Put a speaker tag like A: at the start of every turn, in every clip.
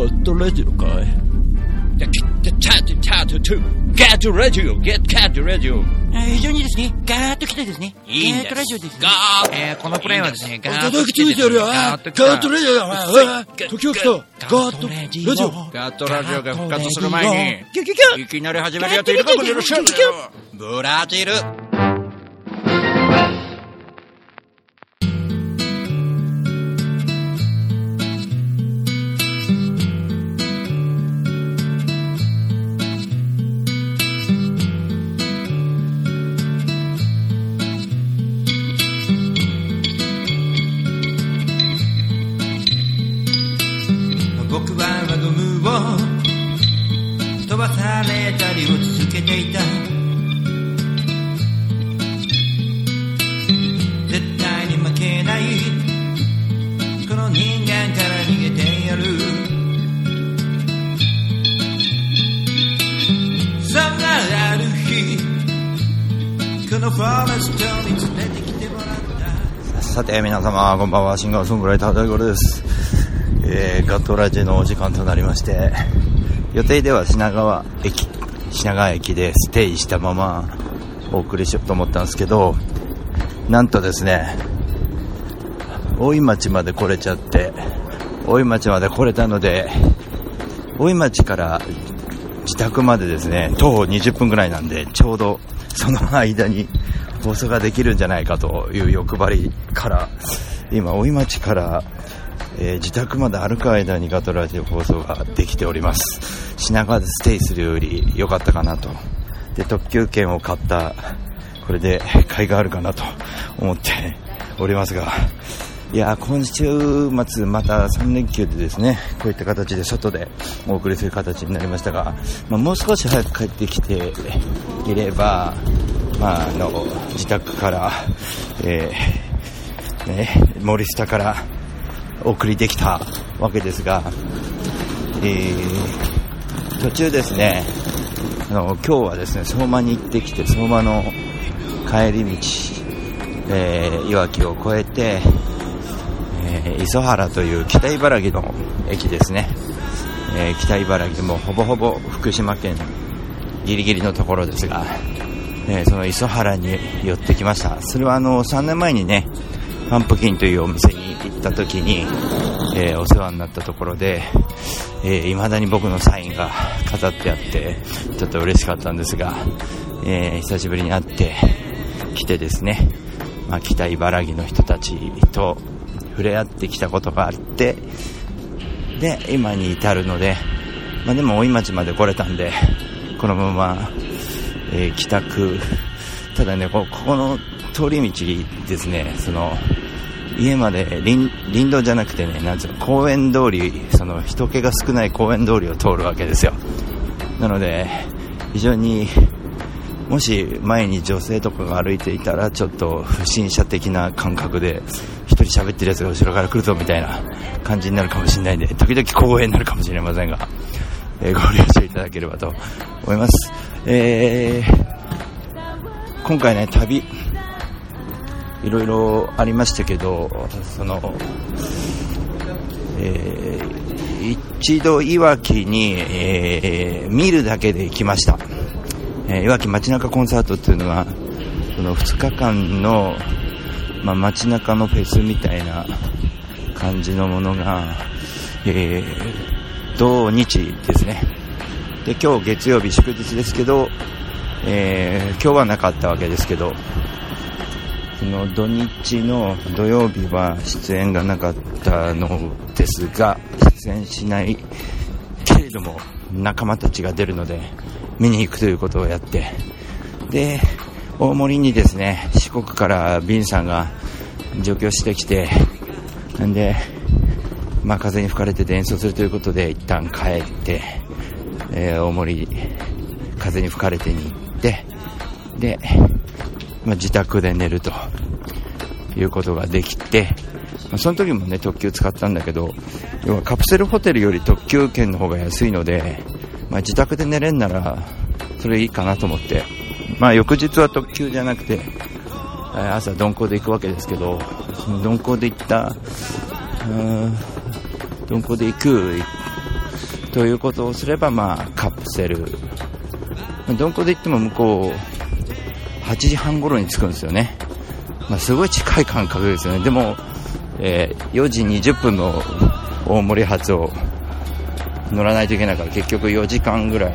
A: ットラジオかい？チャチャチャチャチャゲットラジオゲットカットラジオ
B: 非常にですね、ガーッと来てですね、
A: いいんです。
B: ガーッとラジオですね。
A: ガーッ
B: えーこのプレイはですね、ガーッ
A: ガーッと
B: と来てですね、
A: やるよ
B: ガーッと来
A: ガーッと
B: た
A: ラジオだあ時を来た。ガーッとラジオ
B: ガーッとラジオが復活する前に、いきなり始めるやついるかもしれませんブラジル
C: さて
D: 皆様こんばんは。シンガーソングライター大五郎です、えー、ガットラジのお時間となりまして予定では品川駅品川駅でステイしたままお送りしようと思ったんですけどなんとですね大井町まで来れちゃって大井町まで来れたので大井町から自宅までですね徒歩20分ぐらいなんでちょうどその間に放送ができるんじゃないかという欲張りから今大井町から、えー自宅まで歩く間にガトラジオ放送ができております。品川でステイするより良かったかなと。で特急券を買った。これで買いがあるかなと思っておりますがいや今週末また3連休でですねこういった形で外でお送りする形になりましたが、まあ、もう少し早く帰ってきていれば、まあ、あの自宅から、えーね、森下からお送りできたわけですが、えー途中ですねあの今日はですね相馬に行ってきて相馬の帰り道、えー、いわきを越えてえ磯原という北茨城の駅ですね、えー北茨城もほぼほぼ福島県ギリギリのところですが、えーその磯原に寄ってきました。それはあの3年前にねパンプキンというお店に行った時に、えお世話になったところで、えー、未だに僕のサインが飾ってあってちょっと嬉しかったんですが、え久しぶりに会って来てですね、まあ、北茨城の人たちと触れ合ってきたことがあってで今に至るので、まあ、でも大井町まで来れたんでこのまま、えー帰宅。ただねこここの通り道ですねその家まで林林道じゃなくてねなんつうの公園通りその人気が少ない公園通りを通るわけですよ。なので非常にもし前に女性とかが歩いていたらちょっと不審者的な感覚で一人喋ってるやつが後ろから来るぞみたいな感じになるかもしれないんで 時々公園になるかもしれませんが、えーご了承いただければと思います、えー今回ね旅いろいろありましたけどそのえー一度いわきに、えー見るだけで行きました。えーいわき街中コンサートっていうのがその2日間の、まあ、街中のフェスみたいな感じのものが、えー土日ですね。で今日月曜日祝日ですけど、えー今日はなかったわけですけどその土日の土曜日は出演がなかったのですが出演しないけれども仲間たちが出るので見に行くということをやって。で大森にですね四国からビンさんが上京してきてんで、まあ、風に吹かれてて演奏するということで一旦帰って、えー大森風に吹かれてに行ってで、まあ、自宅で寝るということができて、その時もね特急使ったんだけど要はカプセルホテルより特急券の方が安いので、まあ、自宅で寝れんならそれいいかなと思って、まあ、翌日は特急じゃなくて朝鈍行で行くわけですけどその鈍行で行ったうーん鈍行で行くということをすれば、まあ、カプセル。どこで行っても向こう、8時半頃に着くんですよね。まあ、すごい近い感覚ですよね。でも、えー4時20分の大森発を乗らないといけないから、結局4時間ぐらい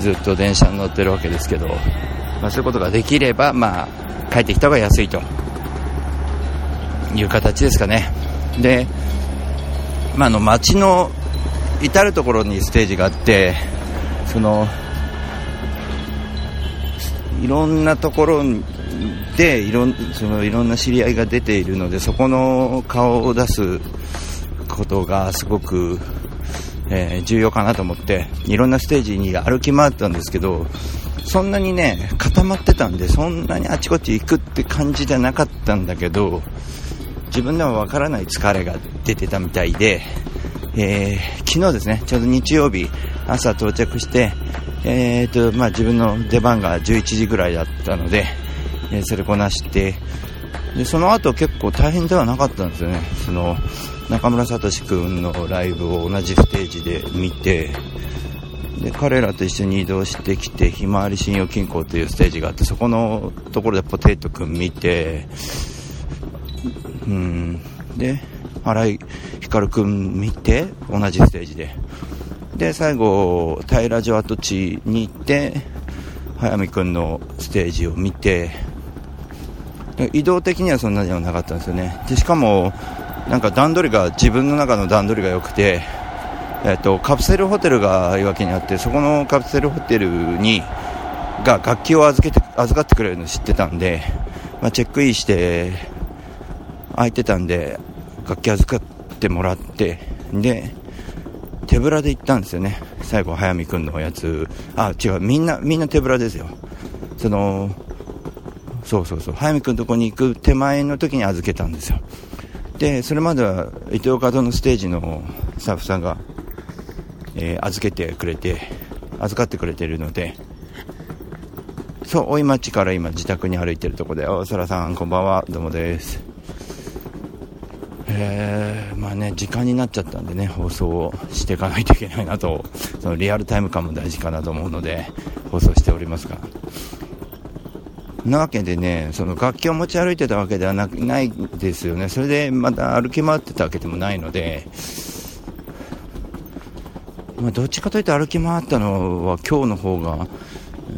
D: ずっと電車に乗ってるわけですけど、まあ、そういうことができれば、まあ、帰ってきた方が安いという形ですかね。で、まあ、の街の至る所にステージがあって、その、いろんなところでいろんそのいろんな知り合いが出ているのでそこの顔を出すことがすごく、えー重要かなと思っていろんなステージに歩き回ったんですけどそんなにね固まってたんでそんなにあちこち行くって感じじゃなかったんだけど自分ではわからない疲れが出てたみたいで、えー昨日ですねちょうど日曜日朝到着して、えーとまあ、自分の出番が11時ぐらいだったので、えーそれこなしてでその後結構大変ではなかったんですよね。その中村聡君のライブを同じステージで見てで彼らと一緒に移動してきてひまわり信用金庫というステージがあってそこのところでポテト君見てうん。で新井光君見て同じステージで。で最後平城跡地に行って早見君のステージを見て移動的にはそんなではなかったんですよね。でしかもなんか段取りが自分の中の段取りが良くてえっと、カプセルホテルがいわけにあってそこのカプセルホテルにが楽器を預けて預かってくれるの知ってたんで、まあ、チェックインして空いてたんで楽器預かってもらってで手ぶらで行ったんですよね。最後早見君のやつ。あ違う。みんなみんな手ぶらですよ。そのそうそうそう。早見君のとこに行く手前の時に預けたんですよ。でそれまでは伊藤門のステージのスタッフさんが、えー預けてくれて預かってくれてるのでそう大井町から今自宅に歩いてるところでおそらさんこんばんは。どうもです。えー、まあね時間になっちゃったんでね放送をしていかないといけないなと。そのリアルタイム感も大事かなと思うので放送しておりますが。なわけでね、その楽器を持ち歩いてたわけではなないですよね。それでまた歩き回ってたわけでもないので、まあ、どっちかというと歩き回ったのは今日の方が、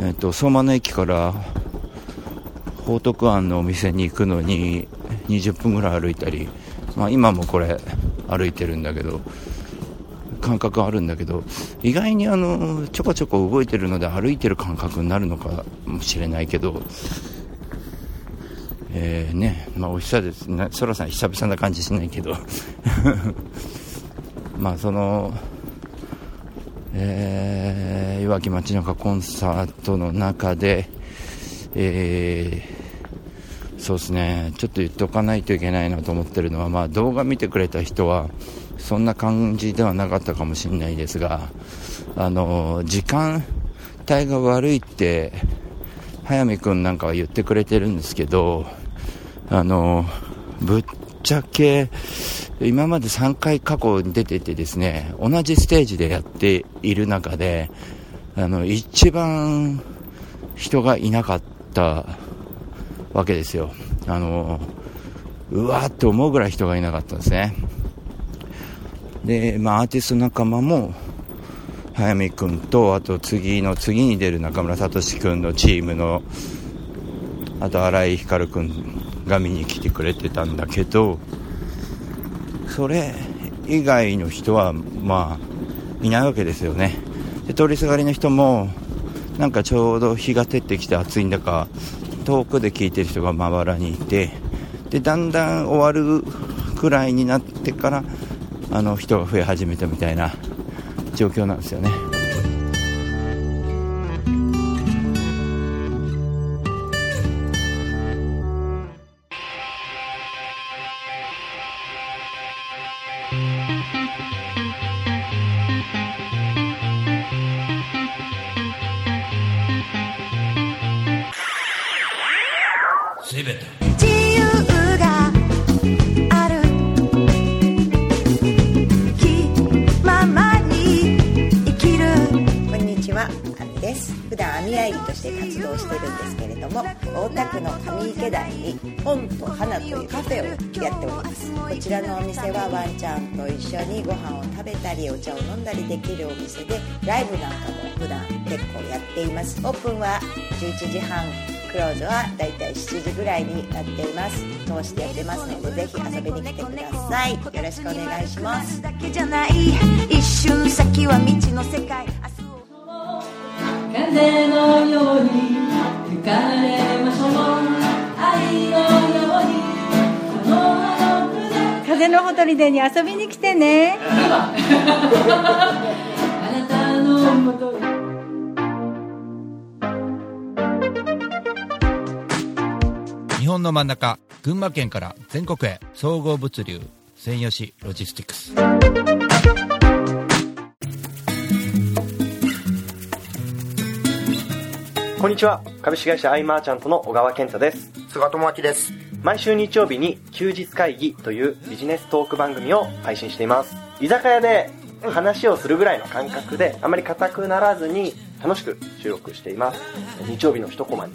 D: えっ、と、相馬の駅から報徳庵のお店に行くのに20分ぐらい歩いたり、まあ今もこれ歩いてるんだけど、感覚あるんだけど意外にあのちょこちょこ動いてるので歩いてる感覚になるのかもしれないけど、えー、ねまあお久です。ねそらさん久々な感じしないけど。まあそのえー、いわき街中コンサートの中でえーそうですね、ちょっと言っておかないといけないなと思ってるのは、まあ、動画見てくれた人は、そんな感じではなかったかもしれないですが、あの、時間帯が悪いって、早見くんなんかは言ってくれてるんですけど、あの、ぶっちゃけ、今まで3回過去に出ててですね、同じステージでやっている中で、あの、一番人がいなかったわけですよ。あの、うわーって思うぐらい人がいなかったんですね。で、まあアーティスト仲間も、早見くんと、あと次の次に出る中村聡くんのチームの、あと新井光くんが見に来てくれてたんだけど、それ以外の人は、まあ、いないわけですよね。で、通りすがりの人も、なんかちょうど日が照ってきて暑いんだか、遠くで聞いてる人がまばらにいて、で、だんだん終わるくらいになってから、あの、人が増え始めたみたいな状況なんですよね。
E: 11時半クローズはだいたい7時ぐらいになっています。通してやってますのでぜひ遊びに来てください。よろしくお願いします。
F: 一瞬先は未知の世界
G: 風のように吹かれましょう愛のように
H: 風のほとりでに遊びに来てね。
G: あなたのもと
I: 本の真ん中群馬県から全国へ総合物流専用紙ロジスティクス。
J: こんにちは。株式会社アイマーチャントの小川健太です。
K: 菅智明です。
J: 毎週日曜日に休日会議というビジネストーク番組を配信しています。居酒屋で話をするぐらいの感覚であまり硬くならずに楽しく収録しています。日曜日の一コマに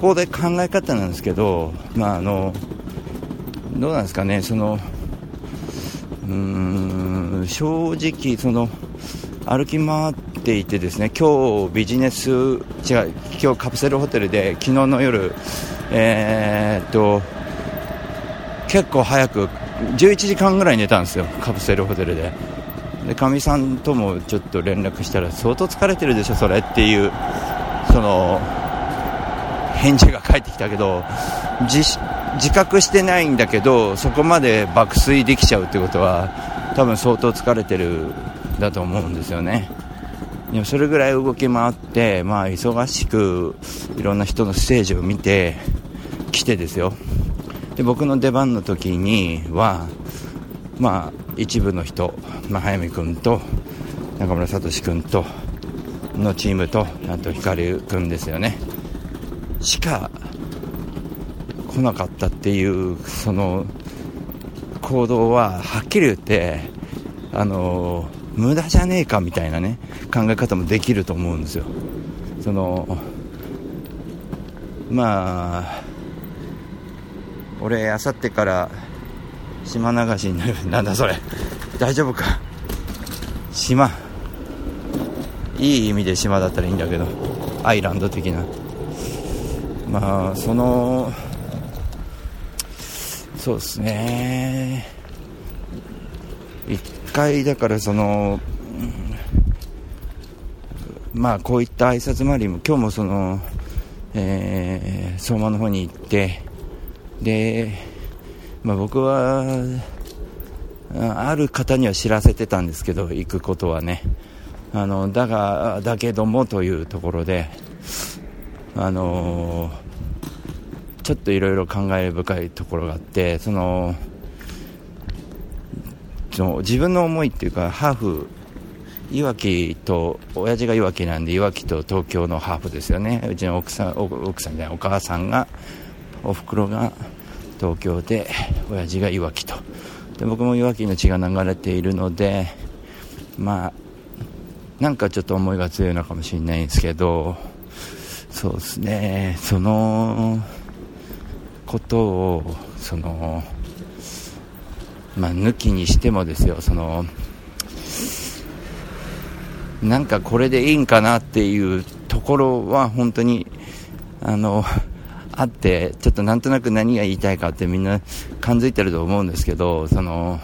D: ここで考え方なんですけど、まあ、あのどうなんですかねそのうん正直その歩き回っていてですね今日ビジネス違う今日カプセルホテルで昨日の夜えーっと結構早く11時間ぐらい寝たんですよカプセルホテルで。でかみさんともちょっと連絡したら相当疲れてるでしょそれっていうその返事が返ってきたけど自覚してないんだけどそこまで爆睡できちゃうってことは多分相当疲れてるだと思うんですよね。でもそれぐらい動き回って、まあ、忙しくいろんな人のステージを見て来てですよ。で僕の出番の時には、まあ、一部の人、まあ、早見君と中村聡君とのチームとあと光君ですよね。しか来なかったっていうその行動ははっきり言ってあの無駄じゃねえかみたいなね考え方もできると思うんですよ。そのまあ俺あさってから島流しになるなんだそれ。大丈夫か？島。いい意味で島だったらいいんだけどアイランド的な。まあそのそうですね。一回だからそのまあこういった挨拶回りも今日もそのえー相馬の方に行ってで、まあ、僕はあある方には知らせてたんですけど行くことはね。あのだがだけどもというところであのーちょっといろいろ感慨深いところがあってその自分の思いっていうかハーフいわきと親父がいわきなんでいわきと東京のハーフですよね。うちの奥さんお奥さんじゃないお母さんがおふくろが東京で親父がいわきと。で僕もいわきの血が流れているのでまあなんかちょっと思いが強いのかもしれないんですけどそうですね。そのことをそのまあ抜きにしてもですよそのなんかこれでいいんかなっていうところは本当にあのあってちょっとなんとなく何が言いたいかってみんな感づいてると思うんですけどその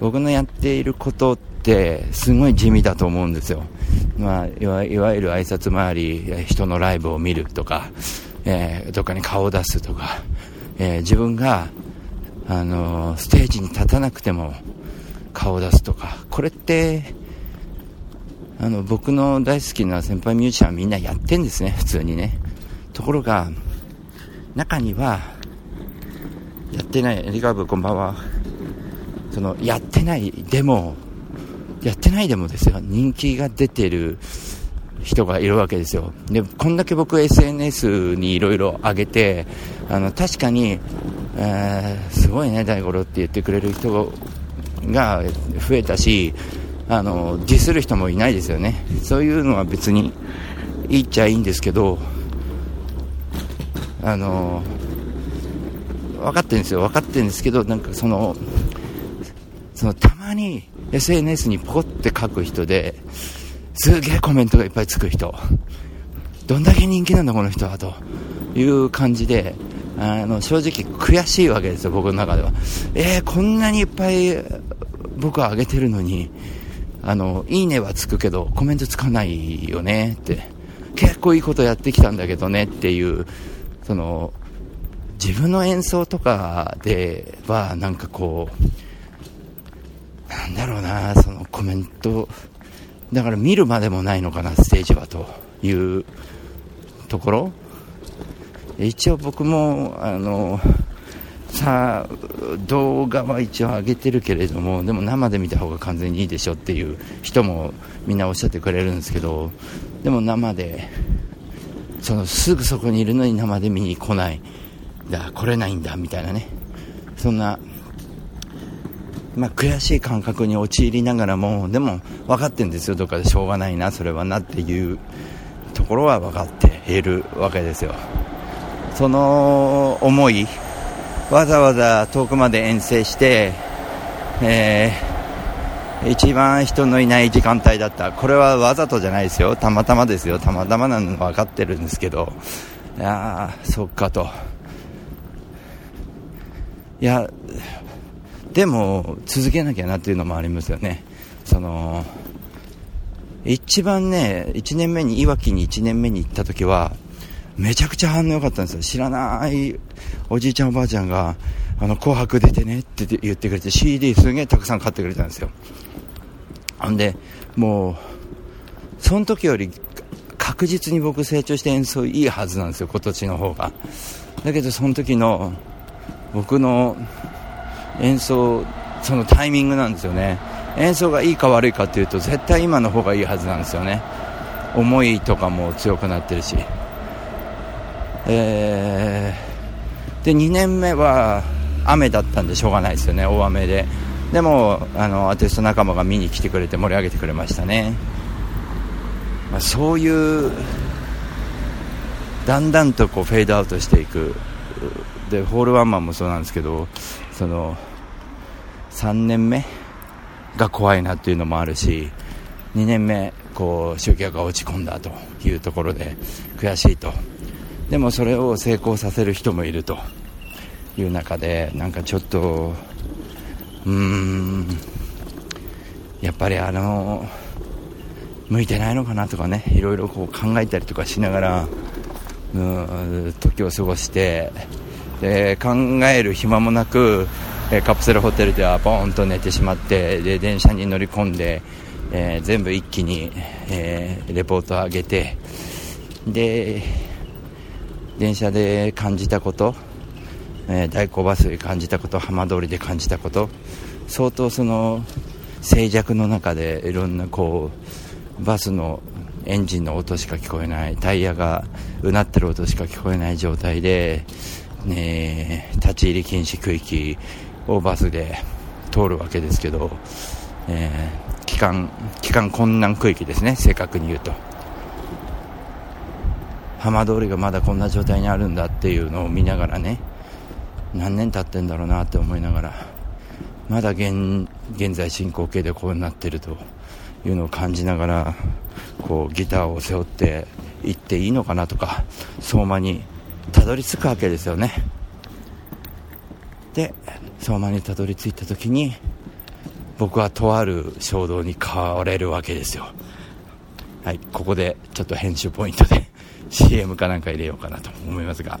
D: 僕のやっていることってすごい地味だと思うんですよ、まあ、いわいわゆる挨拶回り人のライブを見るとか、えーどっかに顔を出すとか、えー自分が、あのーステージに立たなくても顔を出すとか、これって、あの、僕の大好きな先輩ミュージシャンはみんなやってんですね、普通にね。ところが、中には、やってない、リカーブこんばんは。その、やってない、でも、やってないでもですよ、人気が出てる人がいるわけですよ。で、こんだけ僕 SNS にいろいろ上げて、あの、確かに、えーすごいね、大五郎って言ってくれる人が増えたし、あの、ディスる人もいないですよね。そういうのは別にいいっちゃいいんですけど、あの、分かってるんですよ。分かってるんですけど、なんかその、そのたに SNS にポコって書く人で、すげえコメントがいっぱいつく人。どんだけ人気なんだこの人はという感じで、あの、正直悔しいわけですよ、僕の中では。えー、こんなにいっぱい僕は上げてるのに、あの、いいねはつくけど、コメントつかないよねって。結構いいことやってきたんだけどねっていう、その、自分の演奏とかでは、なんかこう、そのコメント、だから見るまでもないのかな、ステージはというところ。一応僕も、あの、さあ、動画は一応上げてるけれども、でも生で見た方が完全にいいでしょっていう人もみんなおっしゃってくれるんですけど、でも生で、そのすぐそこにいるのに生で見に来ない、だ、来れないんだ、みたいなね。そんな、まあ、悔しい感覚に陥りながらも、でも分かってるんですよ、どっかでしょうがないな、それはなっていうところは分かっているわけですよ。その思い、わざわざ遠くまで遠征して、えー一番人のいない時間帯だった。これはわざとじゃないですよ。たまたまですよ。たまたまなの分かってるんですけど。いやー、そっかと。いや、でも、続けなきゃなっていうのもありますよね。その、一番ね、1年目に、いわきに1年目に行った時は、めちゃくちゃ反応良かったんですよ。知らないおじいちゃんおばあちゃんが、あの、紅白出てねって言ってくれて、CD すげえたくさん買ってくれたんですよ。ほんで、もう、その時より確実に僕成長して演奏いいはずなんですよ、今年の方が。だけど、その時の僕の演奏、そのタイミングなんですよね。演奏がいいか悪いかっていうと、絶対今の方がいいはずなんですよね。思いとかも強くなってるし。えー、で、2年目は雨だったんでしょうがないですよね、大雨で。でも、あの、アーティスト仲間が見に来てくれて盛り上げてくれましたね。まあ、そういう、だんだんとこうフェードアウトしていく。で、ホールワンマンもそうなんですけど、その、3年目が怖いなっていうのもあるし、2年目、こう、集客が落ち込んだというところで、悔しいと。でもそれを成功させる人もいるという中で、なんかちょっと、うーん、やっぱりあの、向いてないのかなとかね、いろいろこう考えたりとかしながら、うん時を過ごして、で、考える暇もなく、えカプセルホテルではボーンと寝てしまって、で、電車に乗り込んで、えー全部一気に、えーレポートを上げて、で、電車で感じたこと、えー大甲バスで感じたこと浜通りで感じたこと相当その静寂の中でいろんなこうバスのエンジンの音しか聞こえないタイヤがうなってる音しか聞こえない状態で、ね、立ち入り禁止区域をバスで通るわけですけど、えー帰還帰還困難区域ですね正確に言うと。浜通りがまだこんな状態にあるんだっていうのを見ながらね何年経ってんだろうなって思いながらまだ現現在進行形でこうなってるというのを感じながらこうギターを背負って行っていいのかなとか相馬にたどり着くわけですよね。で相馬にたどり着いた時に僕はとある衝動に変われるわけですよ。はいここでちょっと編集ポイントで CM かなんか入れようかなと思いますが。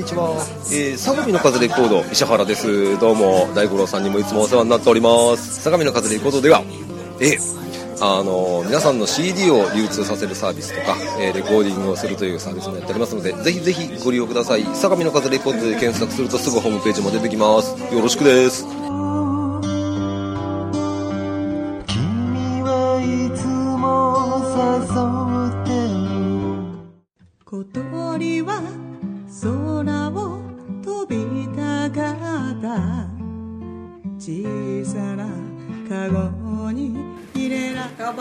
L: にちは、えー、相模の風レコード石原です。どうも大五郎さんにもいつもお世話になっております。相模の風レコードではえあの皆さんの CD を流通させるサービスとか、えーレコーディングをするというサービスもやっておりますのでぜひぜひご利用ください。相模の風レコードで検索するとすぐホームページも出てきます。よろしくです。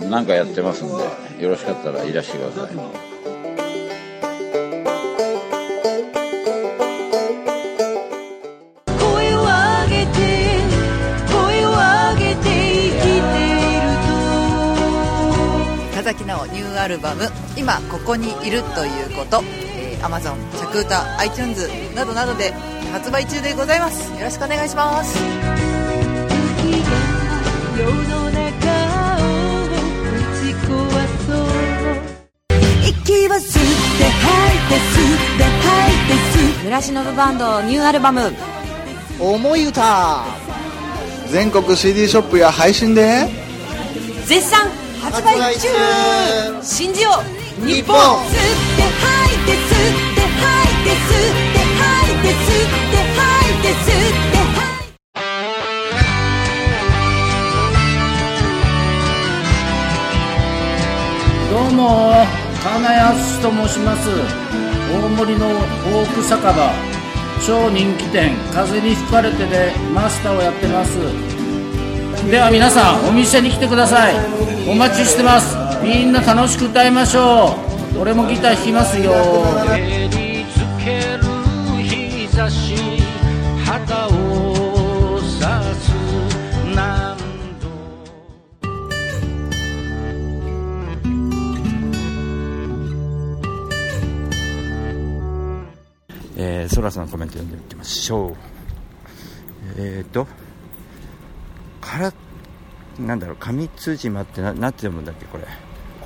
M: 何かやってますんでよろしかったらいらしてください。
G: 声を上げて声を上げて生きている
N: 田崎直ニューアルバム「今ここにいるということ」えー、Amazon 着歌 iTunes などなどで発売中でございます。よろしくお願いします。
F: 息は吸って吐いて吸って吐いて吸
O: 村忍バンドニューアルバム「
P: 思い歌」全国 CD ショップや配信で。
O: 絶賛発売中。信じよう日本
Q: 申します。大森のフォーク酒場。超人気店。風に吹かれてでマスターをやってます。では皆さんお店に来てください。お待ちしてます。みんな楽しく歌いましょう。俺もギター弾きますよ。
D: ソラさんのコメント読んでいきましょう。えーとからなんだろう上津島ってななんて読むんだっけこれ。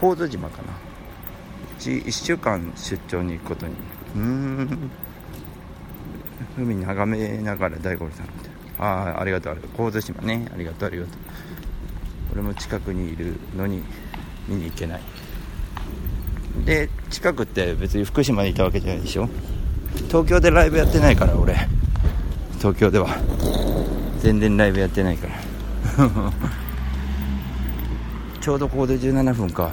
D: 神津島かな。うち1週間出張に行くことに。うん。海眺めながら大五郎さんって。ああありがとうありがとう。神津島ね。ありがとうありがとう。俺も近くにいるのに見に行けない。で近くって別に福島にいたわけじゃないでしょ。東京でライブやってないから俺。東京では。全然ライブやってないから。ちょうどここで17分か。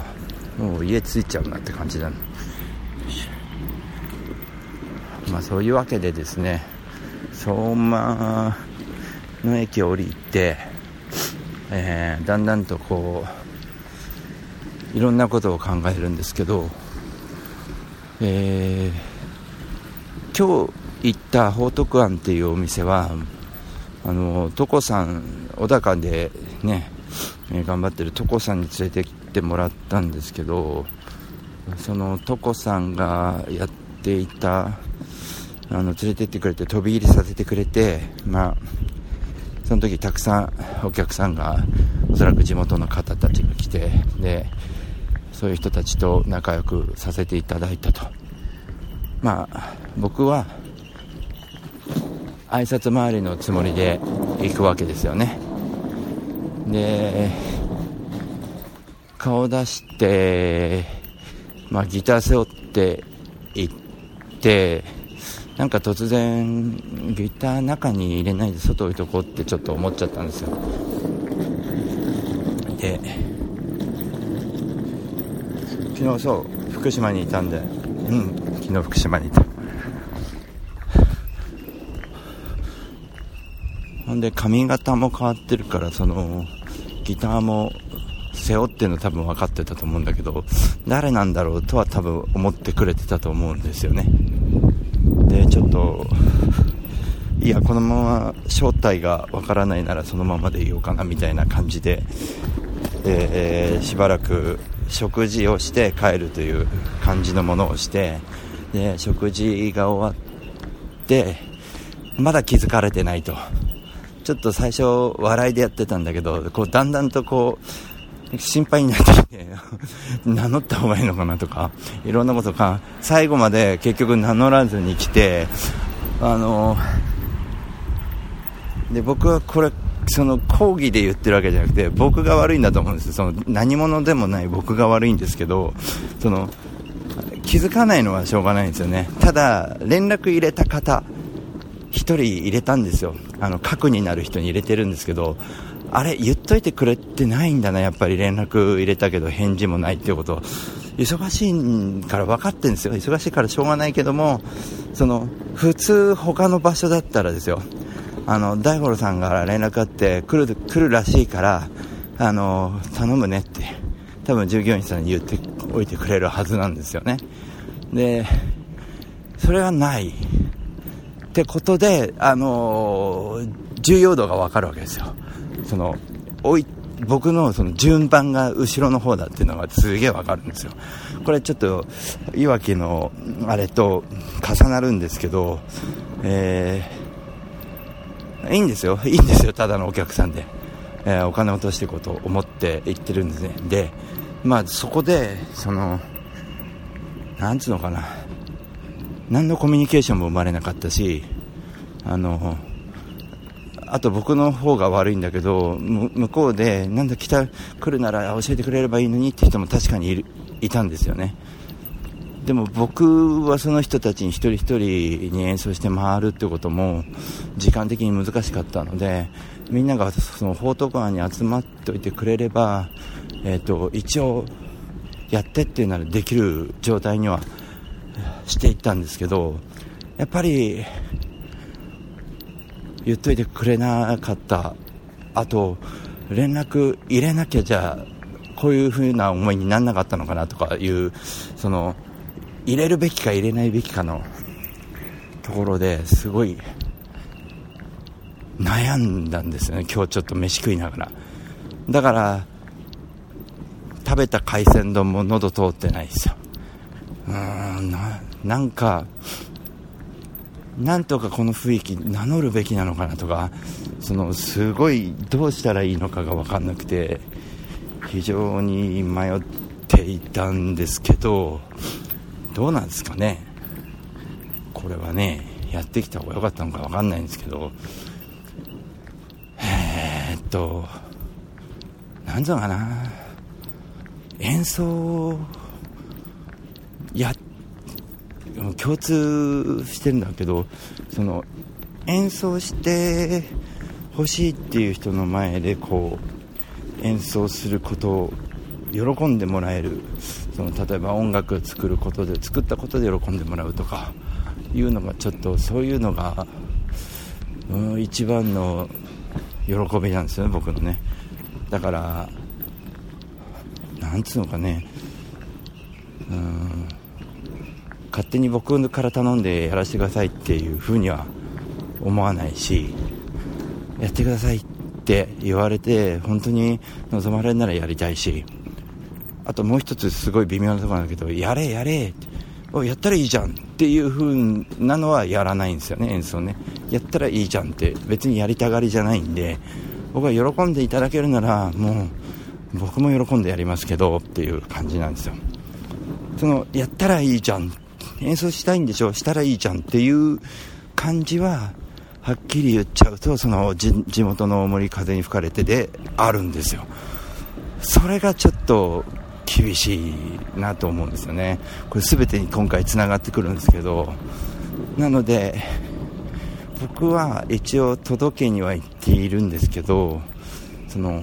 D: もう家着いちゃうなって感じだなまあそういうわけでですね。相馬の駅を降りて、えーだんだんとこういろんなことを考えるんですけどえー今日行った報徳庵っていうお店はあの所さん小高でね、頑張ってる所さんに連れてきてもらったんですけどその所さんがやっていたあの連れてってくれて飛び入りさせてくれてまあその時たくさんお客さんがおそらく地元の方たちが来てでそういう人たちと仲良くさせていただいたと。まあ僕は挨拶回りのつもりで行くわけですよね。で顔出して、まあ、ギター背負って行ってなんか突然ギター中に入れないで外置いとこうってちょっと思っちゃったんですよ。で昨日そう福島にいたんでうん昨日福島にいた。ほんで髪型も変わってるからそのギターも背負ってるの多分分かってたと思うんだけど誰なんだろうとは多分思ってくれてたと思うんですよね。でちょっといやこのまま正体がわからないならそのままでいようかなみたいな感じで、えーしばらく食事をして帰るという感じのものをしてで食事が終わってまだ気づかれてないと。ちょっと最初笑いでやってたんだけどこうだんだんとこう心配になってきて 名乗った方がいいのかなとかいろんなことか。最後まで結局名乗らずに来てあので僕はこれその抗議で言ってるわけじゃなくて僕が悪いんだと思うんですその何者でもない僕が悪いんですけどその気づかないのはしょうがないんですよね。ただ連絡入れた方1人入れたんですよ。あの核になる人に入れてるんですけどあれ言っといてくれてないんだなやっぱり。連絡入れたけど返事もないっていうこと。忙しいから分かってるんですよ。忙しいからしょうがないけどもその普通他の場所だったらですよ。あの大五郎さんから連絡あって来る来るらしいからあの頼むねって。多分従業員さんに言っておいてくれるはずなんですよね。でそれはないってことで、あの重要度が分かるわけですよ。そのおい僕のその順番が後ろの方だっていうのがすげえ分かるんですよ。これちょっといわきのあれと重なるんですけど、えーいいんですよ、いいんですよ、ただのお客さんで、えーお金を落としていこうと思って行ってるんですね、で、まあ、そこで、その、なんつうのかな、何のコミュニケーションも生まれなかったし、あの、あと僕の方が悪いんだけど、向こうで、なんだ、来た、来るなら教えてくれればいいのにって人も確かにいるいたんですよね。でも僕はその人たちに一人一人に演奏して回るってことも時間的に難しかったのでみんながその報徳館に集まっておいてくれれば、えー、と一応やってっていうならできる状態にはしていったんですけどやっぱり言っといてくれなかったあと連絡入れなきゃじゃあこういう風な思いにならなかったのかなとかいうその入れるべきか入れないべきかのところですごい悩んだんですよね。今日ちょっと飯食いながら。だから食べた海鮮丼も喉通ってないですよ。うーんななんかなんとかこの雰囲気名乗るべきなのかなとかそのすごいどうしたらいいのかが分かんなくて非常に迷っていたんですけどどうなんですかね。これはねやってきた方が良かったのか分かんないんですけどとなんぞかな。演奏や共通してるんだけどその演奏してほしいっていう人の前でこう演奏することを喜んでもらえる。その例えば音楽を作ることで作ったことで喜んでもらうとかいうのがちょっとそういうのが、うん、一番の喜びなんですよね僕のね。だからなんつうのかね。うん。勝手に僕から頼んでやらせてくださいっていうふうには思わないしやってくださいって言われて本当に望まれるならやりたいしあともう一つすごい微妙なところなんだけどやれやれおやったらいいじゃんっていう風なのはやらないんですよね演奏ね。やったらいいじゃんって別にやりたがりじゃないんで僕は喜んでいただけるならもう僕も喜んでやりますけどっていう感じなんですよ。そのやったらいいじゃん演奏したいんでしょしたらいいじゃんっていう感じははっきり言っちゃうとその地地元の大森風に吹かれてであるんですよ。それがちょっと厳しいなと思うんですよね。これ全てに今回つながってくるんですけど。なので僕は一応届けには行っているんですけどその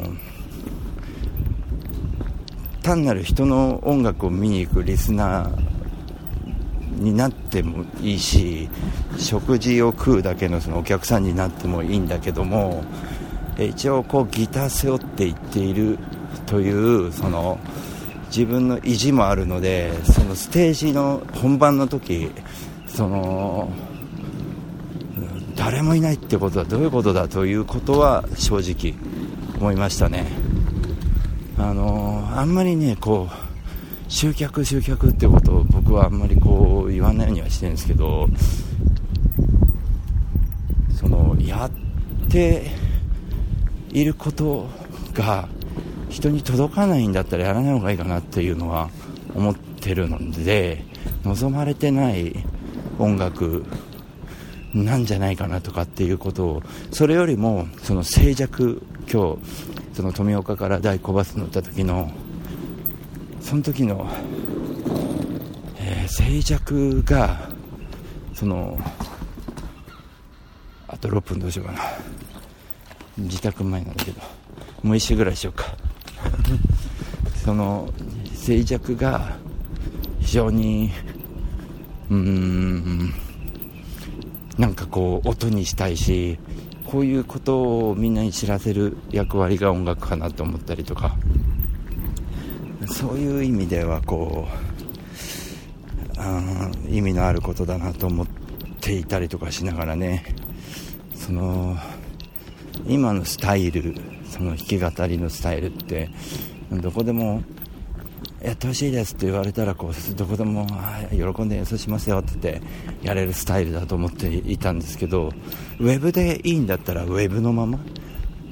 D: 単なる人の音楽を見に行くリスナーになってもいいし食事を食うだけのそのお客さんになってもいいんだけども一応こうギター背負っていっているというその自分の意地もあるのでそのステージの本番の時その誰もいないってことはどういうことだということは正直思いましたね。あのあんまりねこう集客集客ってことを僕はあんまりこう言わないようにはしてるんですけどそのやっていることが人に届かないんだったらやらない方がいいかなっていうのは思ってるので望まれてない音楽なんじゃないかなとかっていうことをそれよりもその静寂今日その富岡から大小バス乗った時のその時の、えー静寂がそのあと6分どうしようかな。自宅前なんだけどもう一周ぐらいしようか。その静寂が非常にうーんなんかこう音にしたいしこういうことをみんなに知らせる役割が音楽かなと思ったりとか。そういう意味ではこうあ意味のあることだなと思っていたりとかしながらね。その今のスタイルその弾き語りのスタイルってどこでもやってほしいですって言われたらこうどこでも喜んで演奏しますよって言ってやれるスタイルだと思っていたんですけどウェブでいいんだったらウェブのまま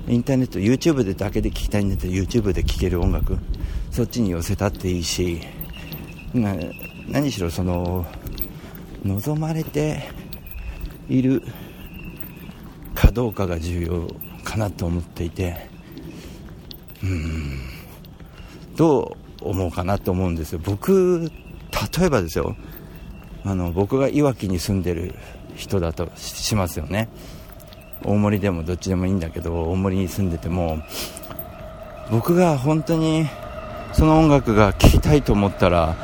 D: インターネット YouTube でだけで聴きたいんだったら YouTube で聴ける音楽そっちに寄せたっていいし何しろその望まれているかどうかが重要かなと思っていてうん。どう思うかなと思うんですよ。僕例えばですよ。あの僕がいわきに住んでる人だとしますよね。大森でもどっちでもいいんだけど大森に住んでても僕が本当にその音楽が聴きたいと思ったら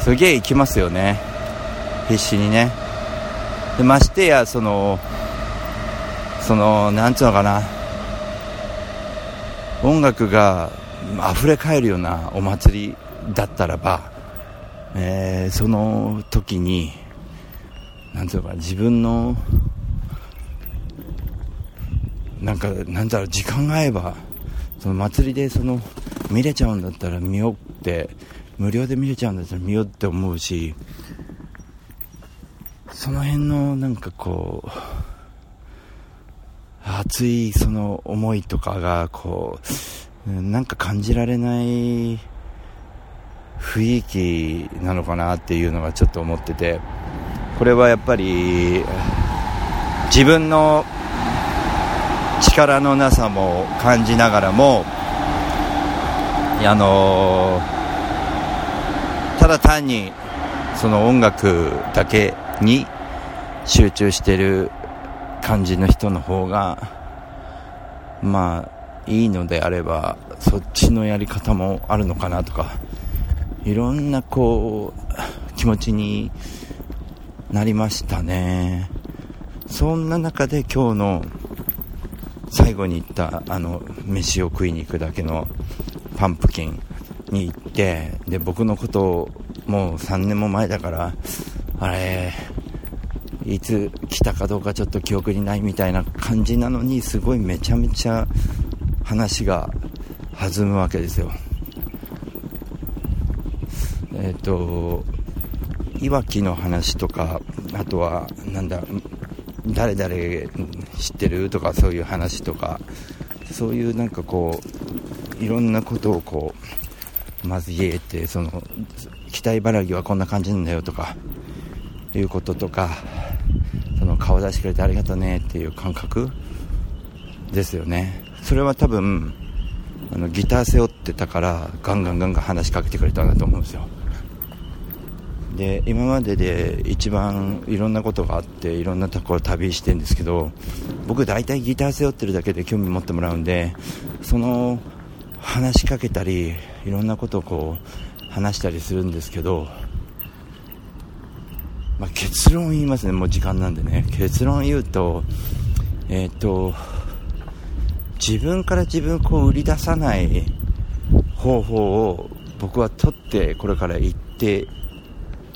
D: すげえ行きますよね。必死にね。でましてやそのそのなんつうのかな。音楽が溢れ返るようなお祭りだったらば、えーその時になんていうか自分のなんかなんだろう時間が合えばその祭りでその見れちゃうんだったら見ようって無料で見れちゃうんだったら見ようって思うしその辺のなんかこう熱いその思いとかがこううんなんか感じられない雰囲気なのかなっていうのがちょっと思っててこれはやっぱり自分の力のなさも感じながらもあのただ単にその音楽だけに集中してる感じの人の方がまあいいのであればそっちのやり方もあるのかなとかいろんなこう気持ちになりましたね。そんな中で今日の最後に行ったあの飯を食いに行くだけのパンプキンに行ってで僕のことをもう3年も前だからあれいつ来たかどうかちょっと記憶にないみたいな感じなのにすごいめちゃめちゃ話が弾むわけですよ。えっ、といわきの話とかあとはなんだ誰々知ってるとかそういう話とかそういうなんかこういろんなことをこうまず言えてその期待払いはこんな感じなんだよとかいうこととかその顔出してくれてありがとねっていう感覚ですよね。それは多分あのギター背負ってたからガンガンガンガン話しかけてくれたんだと思うんですよ。で今までで一番いろんなことがあっていろんなところ旅してるんですけど僕大体ギター背負ってるだけで興味持ってもらうんでその話しかけたりいろんなことをこう話したりするんですけど、まあ、結論言いますね。もう時間なんでね。結論言うとえっ、と自分から自分を売り出さない方法を僕は取ってこれから行って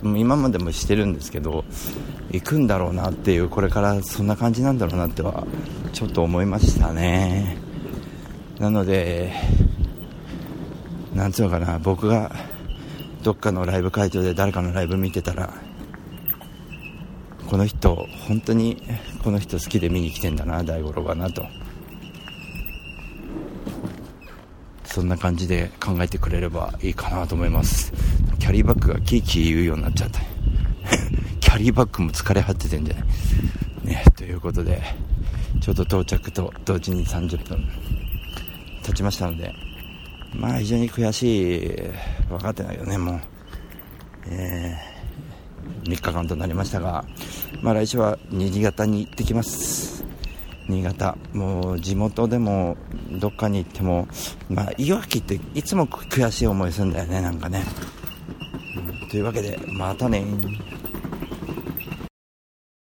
D: 今までもしてるんですけど行くんだろうなっていうこれからそんな感じなんだろうなってはちょっと思いましたね。なのでなんつうのかな僕がどっかのライブ会場で誰かのライブ見てたらこの人本当にこの人好きで見に来てんだな大五郎はなと。そんな感じで考えてくれればいいかなと思います。キャリーバッグがキーキー言うようになっちゃった。キャリーバッグも疲れ果ててんじゃない？ねということでちょうど到着と同時に30分経ちましたのでまあ非常に悔しい。分かってないよねもう。えー、3日間となりましたがまあ来週は新潟に行ってきます。新潟。もう地元でもどっかに行ってもまあいわきっていつも悔しい思いするんだよねなんかね、というわけでまたね。